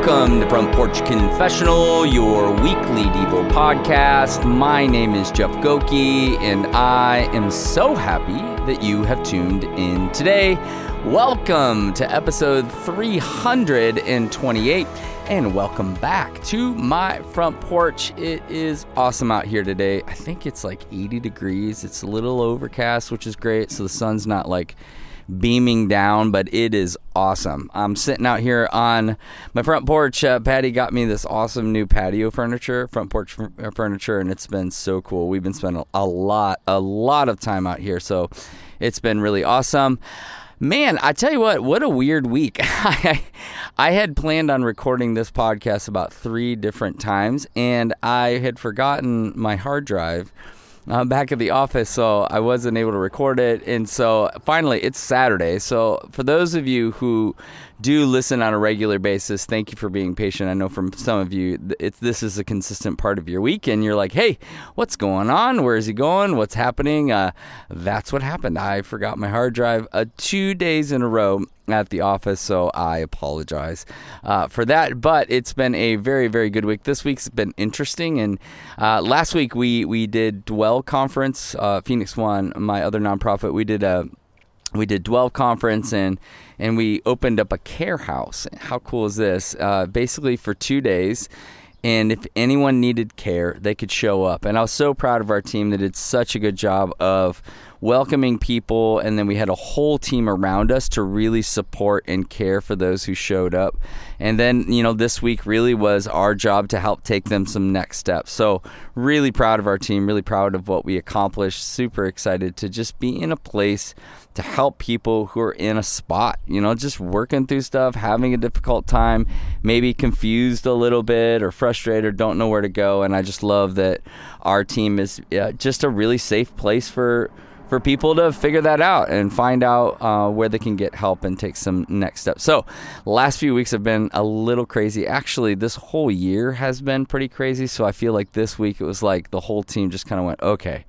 Welcome to Front Porch Confessional, your weekly Devo podcast. My name is Jeff Gokee, and I am so happy that you have tuned in today. Welcome to episode 328, and welcome back to my front porch. It is awesome out here today. I think it's like 80 degrees. It's a little overcast, which is great, so the sun's not like beaming down, but it is awesome. I'm sitting out here on my front porch. Uh, Patty got me this awesome new patio furniture, front porch f- furniture, and it's been so cool. We've been spending a lot, a lot of time out here, so it's been really awesome. Man, I tell you what, what a weird week. I, I had planned on recording this podcast about three different times, and I had forgotten my hard drive uh, back at the office, so I wasn't able to record it. And so finally, it's Saturday. So for those of you who do listen on a regular basis, thank you for being patient. I know from some of you, this is a consistent part of your week, and you're like, "Hey, what's going on? Where is he going? What's happening?" Uh, that's what happened. I forgot my hard drive uh, two days in a row at the office, so I apologize uh, for that. But it's been a very, very good week. This week's been interesting, and uh, last week we we did Dwell Conference, uh, Phoenix One, my other nonprofit. We did a we did Dwell Conference and and we opened up a care house. How cool is this? Uh, basically, for two days. And if anyone needed care, they could show up. And I was so proud of our team that did such a good job of welcoming people. And then we had a whole team around us to really support and care for those who showed up. And then, you know, this week really was our job to help take them some next steps. So, really proud of our team, really proud of what we accomplished. Super excited to just be in a place to help people who are in a spot, you know, just working through stuff, having a difficult time, maybe confused a little bit or frustrated or don't know where to go. And I just love that our team is uh, just a really safe place for for people to figure that out and find out uh, where they can get help and take some next steps. So, last few weeks have been a little crazy. Actually, this whole year has been pretty crazy. So, I feel like this week it was like the whole team just kind of went, okay,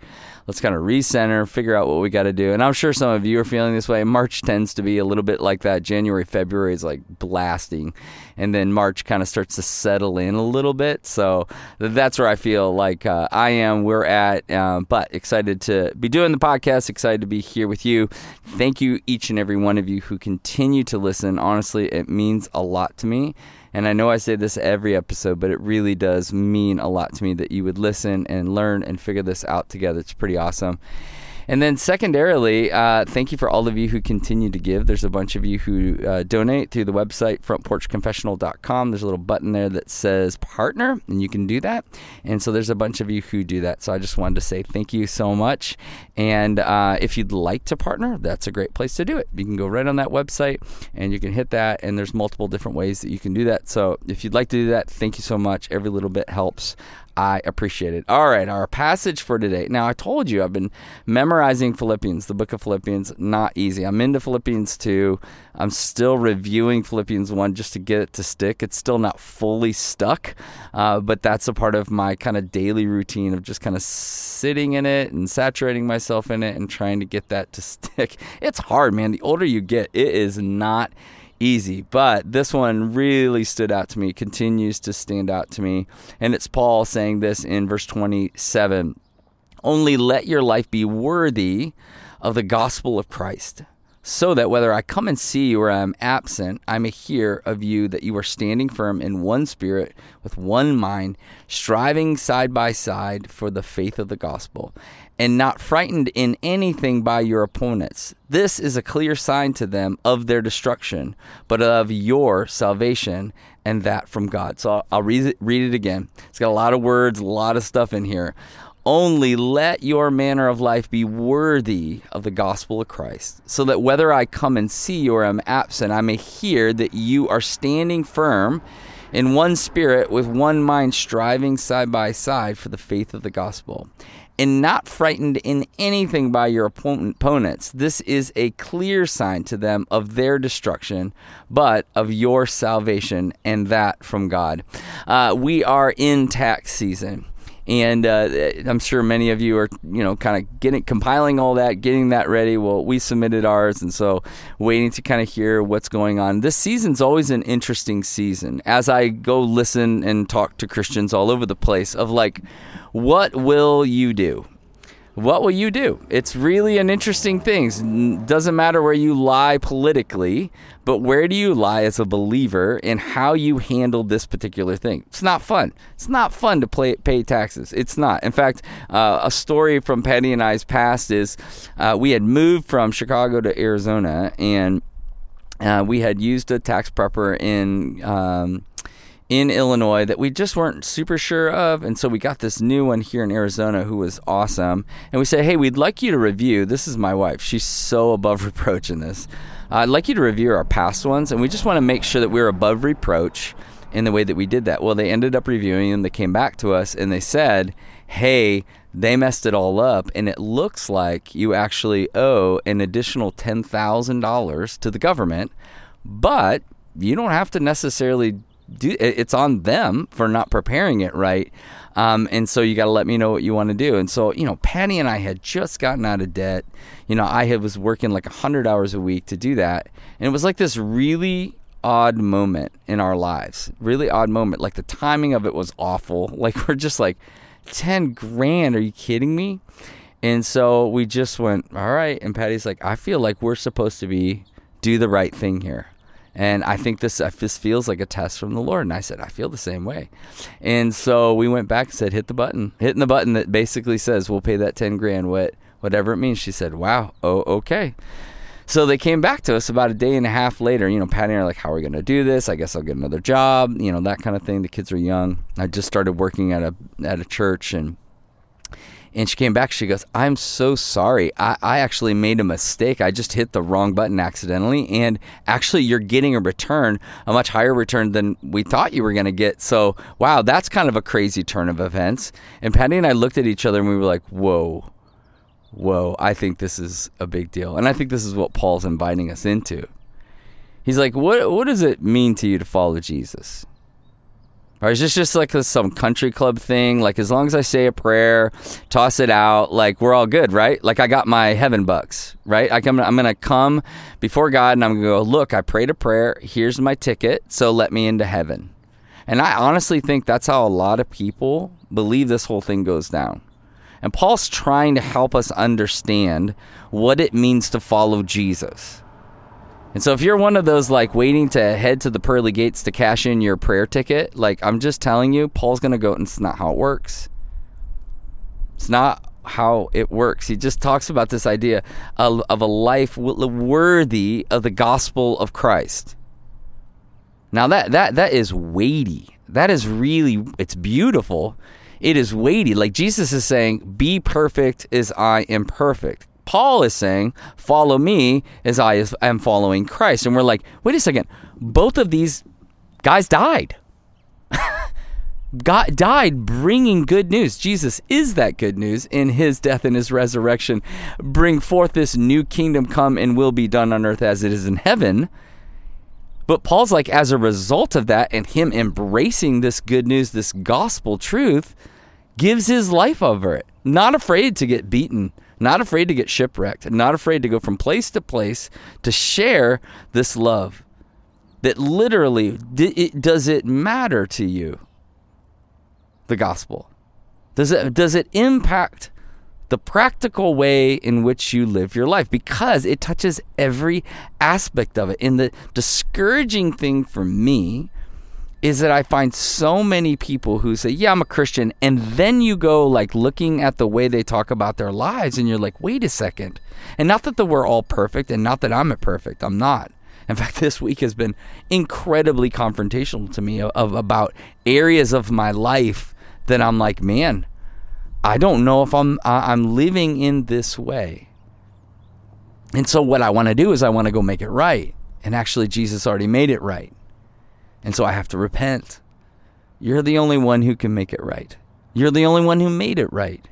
let's kind of recenter, figure out what we got to do. And I'm sure some of you are feeling this way. March tends to be a little bit like that. January, February is like blasting. And then March kind of starts to settle in a little bit. So that's where I feel like uh, I am, we're at. Um, but excited to be doing the podcast, excited to be here with you. Thank you, each and every one of you who continue to listen. Honestly, it means a lot to me. And I know I say this every episode, but it really does mean a lot to me that you would listen and learn and figure this out together. It's pretty awesome. And then, secondarily, uh, thank you for all of you who continue to give. There's a bunch of you who uh, donate through the website, frontporchconfessional.com. There's a little button there that says partner, and you can do that. And so, there's a bunch of you who do that. So, I just wanted to say thank you so much. And uh, if you'd like to partner, that's a great place to do it. You can go right on that website and you can hit that. And there's multiple different ways that you can do that. So, if you'd like to do that, thank you so much. Every little bit helps. I appreciate it. All right, our passage for today. Now, I told you I've been memorizing Philippians, the book of Philippians. Not easy. I'm into Philippians 2. I'm still reviewing Philippians 1 just to get it to stick. It's still not fully stuck, uh, but that's a part of my kind of daily routine of just kind of sitting in it and saturating myself in it and trying to get that to stick. It's hard, man. The older you get, it is not easy. But this one really stood out to me, continues to stand out to me. And it's Paul saying this in verse 27 Only let your life be worthy of the gospel of Christ, so that whether I come and see you or I am absent, I may hear of you that you are standing firm in one spirit, with one mind, striving side by side for the faith of the gospel and not frightened in anything by your opponents. This is a clear sign to them of their destruction, but of your salvation, and that from God. So I'll, read, it, read it again. It's got a lot of words, a lot of stuff in here. Only let your manner of life be worthy of the gospel of Christ, so that whether I come and see you or am absent, I may hear that you are standing firm in one spirit with one mind, striving side by side for the faith of the gospel and not frightened in anything by your opponents. This is a clear sign to them of their destruction, but of your salvation, and that from God. Uh, we are in tax season. And uh, I'm sure many of you are, you know, kind of getting compiling all that, getting that ready. Well, we submitted ours, and so waiting to kind of hear what's going on. This season's always an interesting season. As I go listen and talk to Christians all over the place, of like, what will you do? What will you do? It's really an interesting thing. Doesn't matter where you lie politically, but where do you lie as a believer in how you handle this particular thing? It's not fun. It's not fun to play, pay taxes. It's not. In fact, uh, a story from Patty and I's past is uh, we had moved from Chicago to Arizona and uh, we had used a tax prepper in. Um, in Illinois that we just weren't super sure of. And so we got this new one here in Arizona who was awesome. And we said, hey, we'd like you to review. This is my wife. She's so above reproach in this. Uh, I'd like you to review our past ones. And we just want to make sure that we're above reproach in the way that we did that. Well, they ended up reviewing them. they came back to us and they said, hey, they messed it all up. And it looks like you actually owe an additional $10,000 to the government. But you don't have to necessarily do it's on them for not preparing it right. Um, and so you got to let me know what you want to do. And so, you know, Patty and I had just gotten out of debt. You know, I had, was working like 100 hours a week to do that. And it was like this really odd moment in our lives. Really odd moment. Like the timing of it was awful. Like we're just like, 10 grand. Are you kidding me? And so we just went, all right. And Patty's like, I feel like we're supposed to be do the right thing here. And I think this this feels like a test from the Lord. And I said, I feel the same way. And so we went back and said, hit the button, hitting the button that basically says we'll pay that ten grand, what whatever it means. She said, Wow, oh okay. So they came back to us about a day and a half later. You know, Patty and I are like, "How are we going to do this? I guess I'll get another job." You know, that kind of thing. The kids are young. I just started working at a at a church, and and she came back. She goes, I'm so sorry. I, I actually made a mistake. I just hit the wrong button accidentally. And actually, you're getting a return, a much higher return than we thought you were going to get. So, wow, that's kind of a crazy turn of events. And Patty and I looked at each other and we were like, whoa, whoa, I think this is a big deal. And I think this is what Paul's inviting us into. He's like, what, what does it mean to you to follow Jesus? Or is this just like some country club thing? Like, as long as I say a prayer, toss it out, like, we're all good, right? Like, I got my heaven bucks, right? I come, I'm going to come before God and I'm going to go, look, I prayed a prayer. Here's my ticket. So let me into heaven. And I honestly think that's how a lot of people believe this whole thing goes down. And Paul's trying to help us understand what it means to follow Jesus. And so if you're one of those like waiting to head to the pearly gates to cash in your prayer ticket, like I'm just telling you, Paul's going to go and it's not how it works. It's not how it works. He just talks about this idea of, of a life worthy of the gospel of Christ. Now that that that is weighty. That is really it's beautiful. It is weighty. Like Jesus is saying, "Be perfect as I am perfect." Paul is saying, follow me as I am following Christ. And we're like, wait a second, both of these guys died. God died bringing good news. Jesus is that good news in his death and his resurrection. Bring forth this new kingdom come and will be done on earth as it is in heaven. But Paul's like, as a result of that and him embracing this good news, this gospel truth, gives his life over it, not afraid to get beaten, not afraid to get shipwrecked, not afraid to go from place to place to share this love. That literally, does it matter to you? The gospel. Does it, does it impact the practical way in which you live your life? Because it touches every aspect of it. And the discouraging thing for me is that I find so many people who say, Yeah, I'm a Christian. And then you go like looking at the way they talk about their lives and you're like, Wait a second. And not that the, we're all perfect and not that I'm perfect. I'm not. In fact, this week has been incredibly confrontational to me of, of about areas of my life that I'm like, man, I don't know if I'm I'm living in this way. And so what I want to do is I want to go make it right. And actually Jesus already made it right. And so I have to repent. You're the only one who can make it right. You're the only one who made it right.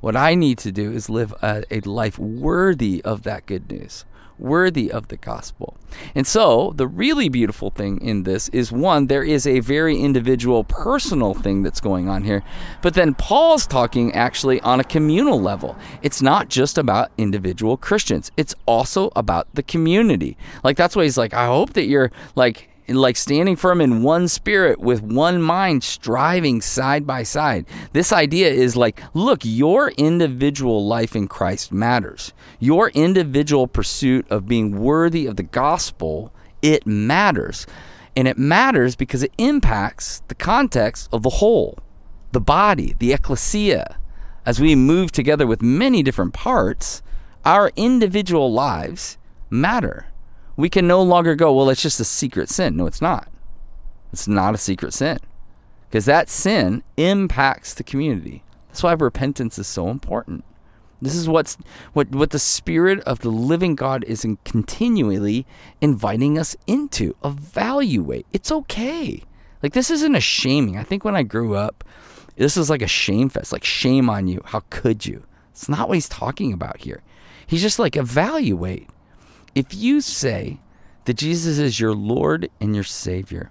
What I need to do is live a, a life worthy of that good news worthy of the gospel. And so, the really beautiful thing in this is one, there is a very individual, personal thing that's going on here. But then Paul's talking actually on a communal level. It's not just about individual Christians, it's also about the community. Like, that's why he's like, I hope that you're like, like standing firm in one spirit with one mind striving side by side. This idea is like, look, your individual life in Christ matters. Your individual pursuit of being worthy of the gospel, it matters. And it matters because it impacts the context of the whole, the body, the ecclesia. As we move together with many different parts, our individual lives matter we can no longer go, well, it's just a secret sin. No, it's not. It's not a secret sin because that sin impacts the community. That's why repentance is so important. This is what's what what the spirit of the living God is in continually inviting us into. Evaluate. It's okay. Like this isn't a shaming. I think when I grew up, this was like a shame fest. Like shame on you. How could you? It's not what he's talking about here. He's just like evaluate if you say that Jesus is your Lord and your Savior,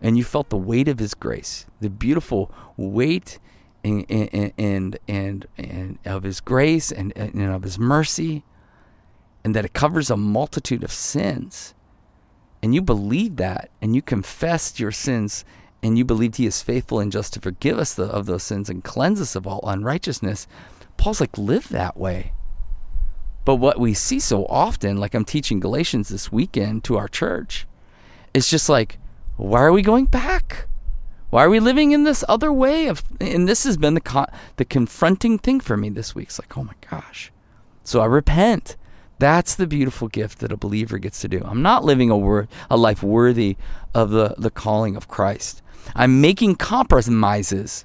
and you felt the weight of His grace, the beautiful weight and and and and, and of His grace and, and of His mercy, and that it covers a multitude of sins, and you believe that, and you confessed your sins, and you believed He is faithful and just to forgive us the, of those sins and cleanse us of all unrighteousness, Paul's like, live that way. But what we see so often, like I'm teaching Galatians this weekend to our church, is just like, why are we going back? Why are we living in this other way of? And this has been the con- the confronting thing for me this week. It's like, oh my gosh. So I repent. That's the beautiful gift that a believer gets to do. I'm not living a wor- a life worthy of the, the calling of Christ. I'm making compromises.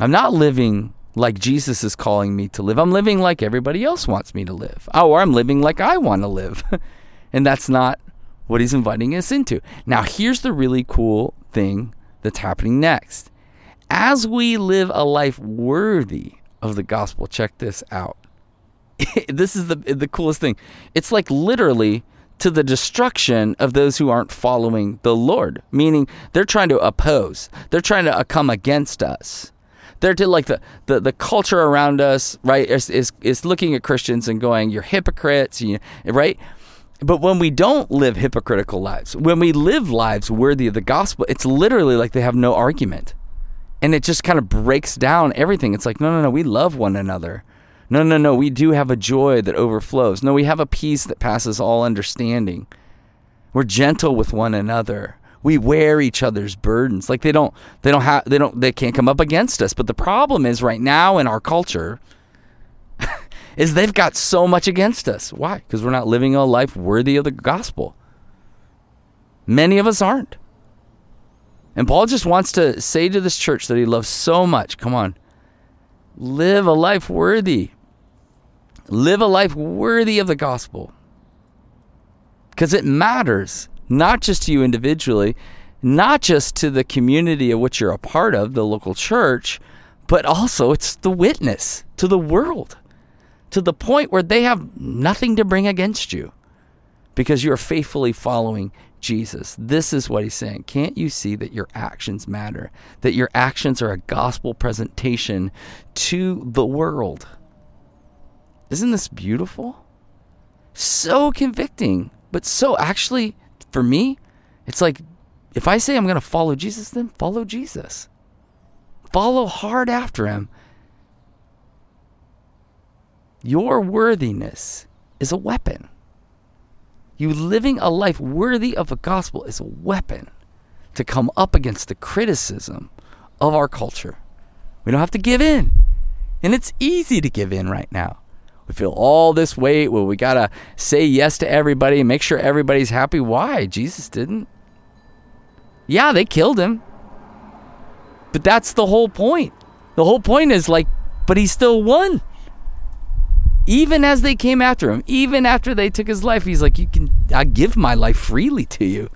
I'm not living like Jesus is calling me to live. I'm living like everybody else wants me to live. Oh, or I'm living like I want to live. and that's not what he's inviting us into. Now, here's the really cool thing that's happening next. As we live a life worthy of the gospel, check this out. this is the the coolest thing. It's like literally to the destruction of those who aren't following the Lord, meaning they're trying to oppose. They're trying to come against us they're to like the, the, the culture around us, right, is, is, is looking at Christians and going, you're hypocrites, you, right? But when we don't live hypocritical lives, when we live lives worthy of the gospel, it's literally like they have no argument. And it just kind of breaks down everything. It's like, no, no, no, we love one another. No, no, no, we do have a joy that overflows. No, we have a peace that passes all understanding. We're gentle with one another we wear each other's burdens. Like they don't they don't have they don't they can't come up against us. But the problem is right now in our culture is they've got so much against us. Why? Because we're not living a life worthy of the gospel. Many of us aren't. And paul just wants to say to this church that he loves so much come on live a life worthy. Live a life worthy of the gospel. Because it matters not just to you individually, not just to the community of which you're a part of, the local church, but also it's the witness to the world to the point where they have nothing to bring against you because you're faithfully following Jesus. This is what he's saying. Can't you see that your actions matter? That your actions are a gospel presentation to the world? Isn't this beautiful? So convicting, but so actually for me, it's like if I say I'm going to follow Jesus, then follow Jesus. Follow hard after him. Your worthiness is a weapon. You living a life worthy of the gospel is a weapon to come up against the criticism of our culture. We don't have to give in. And it's easy to give in right now. We feel all this weight. Well, we got to say yes to everybody make sure everybody's happy. Why? Jesus didn't. Yeah, they killed him. But that's the whole point. The whole point is like, but he still won. Even as they came after him, even after they took his life, he's like, You can I give my life freely to you.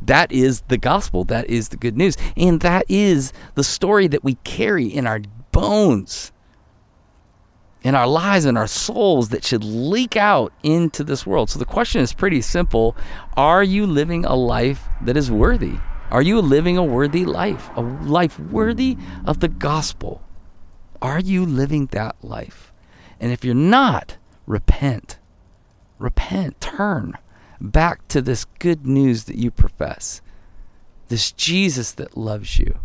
That is the gospel. That is the good news. And that is the story that we carry in our bones in our lives and our souls that should leak out into this world. So the question is pretty simple Are you living a life that is worthy? Are you living a worthy life? A life worthy of the gospel? Are you living that life? And if you're not, repent. Repent. Turn back to this good news that you profess. This Jesus that loves you.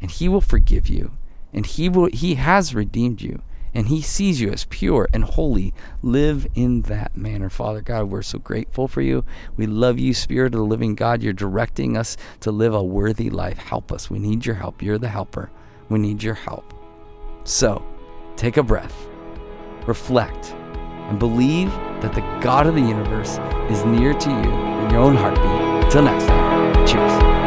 And he will forgive you. And he will he has redeemed you and He sees you as pure and holy. Live in that manner. Father God, we're so grateful for you. We love you, Spirit of the living God. You're directing us to live a worthy life. Help us. We need your help. You're the helper. We need your help. So, take a breath, reflect, and believe that the God of the universe is near to you in your own heartbeat. Until next time, cheers.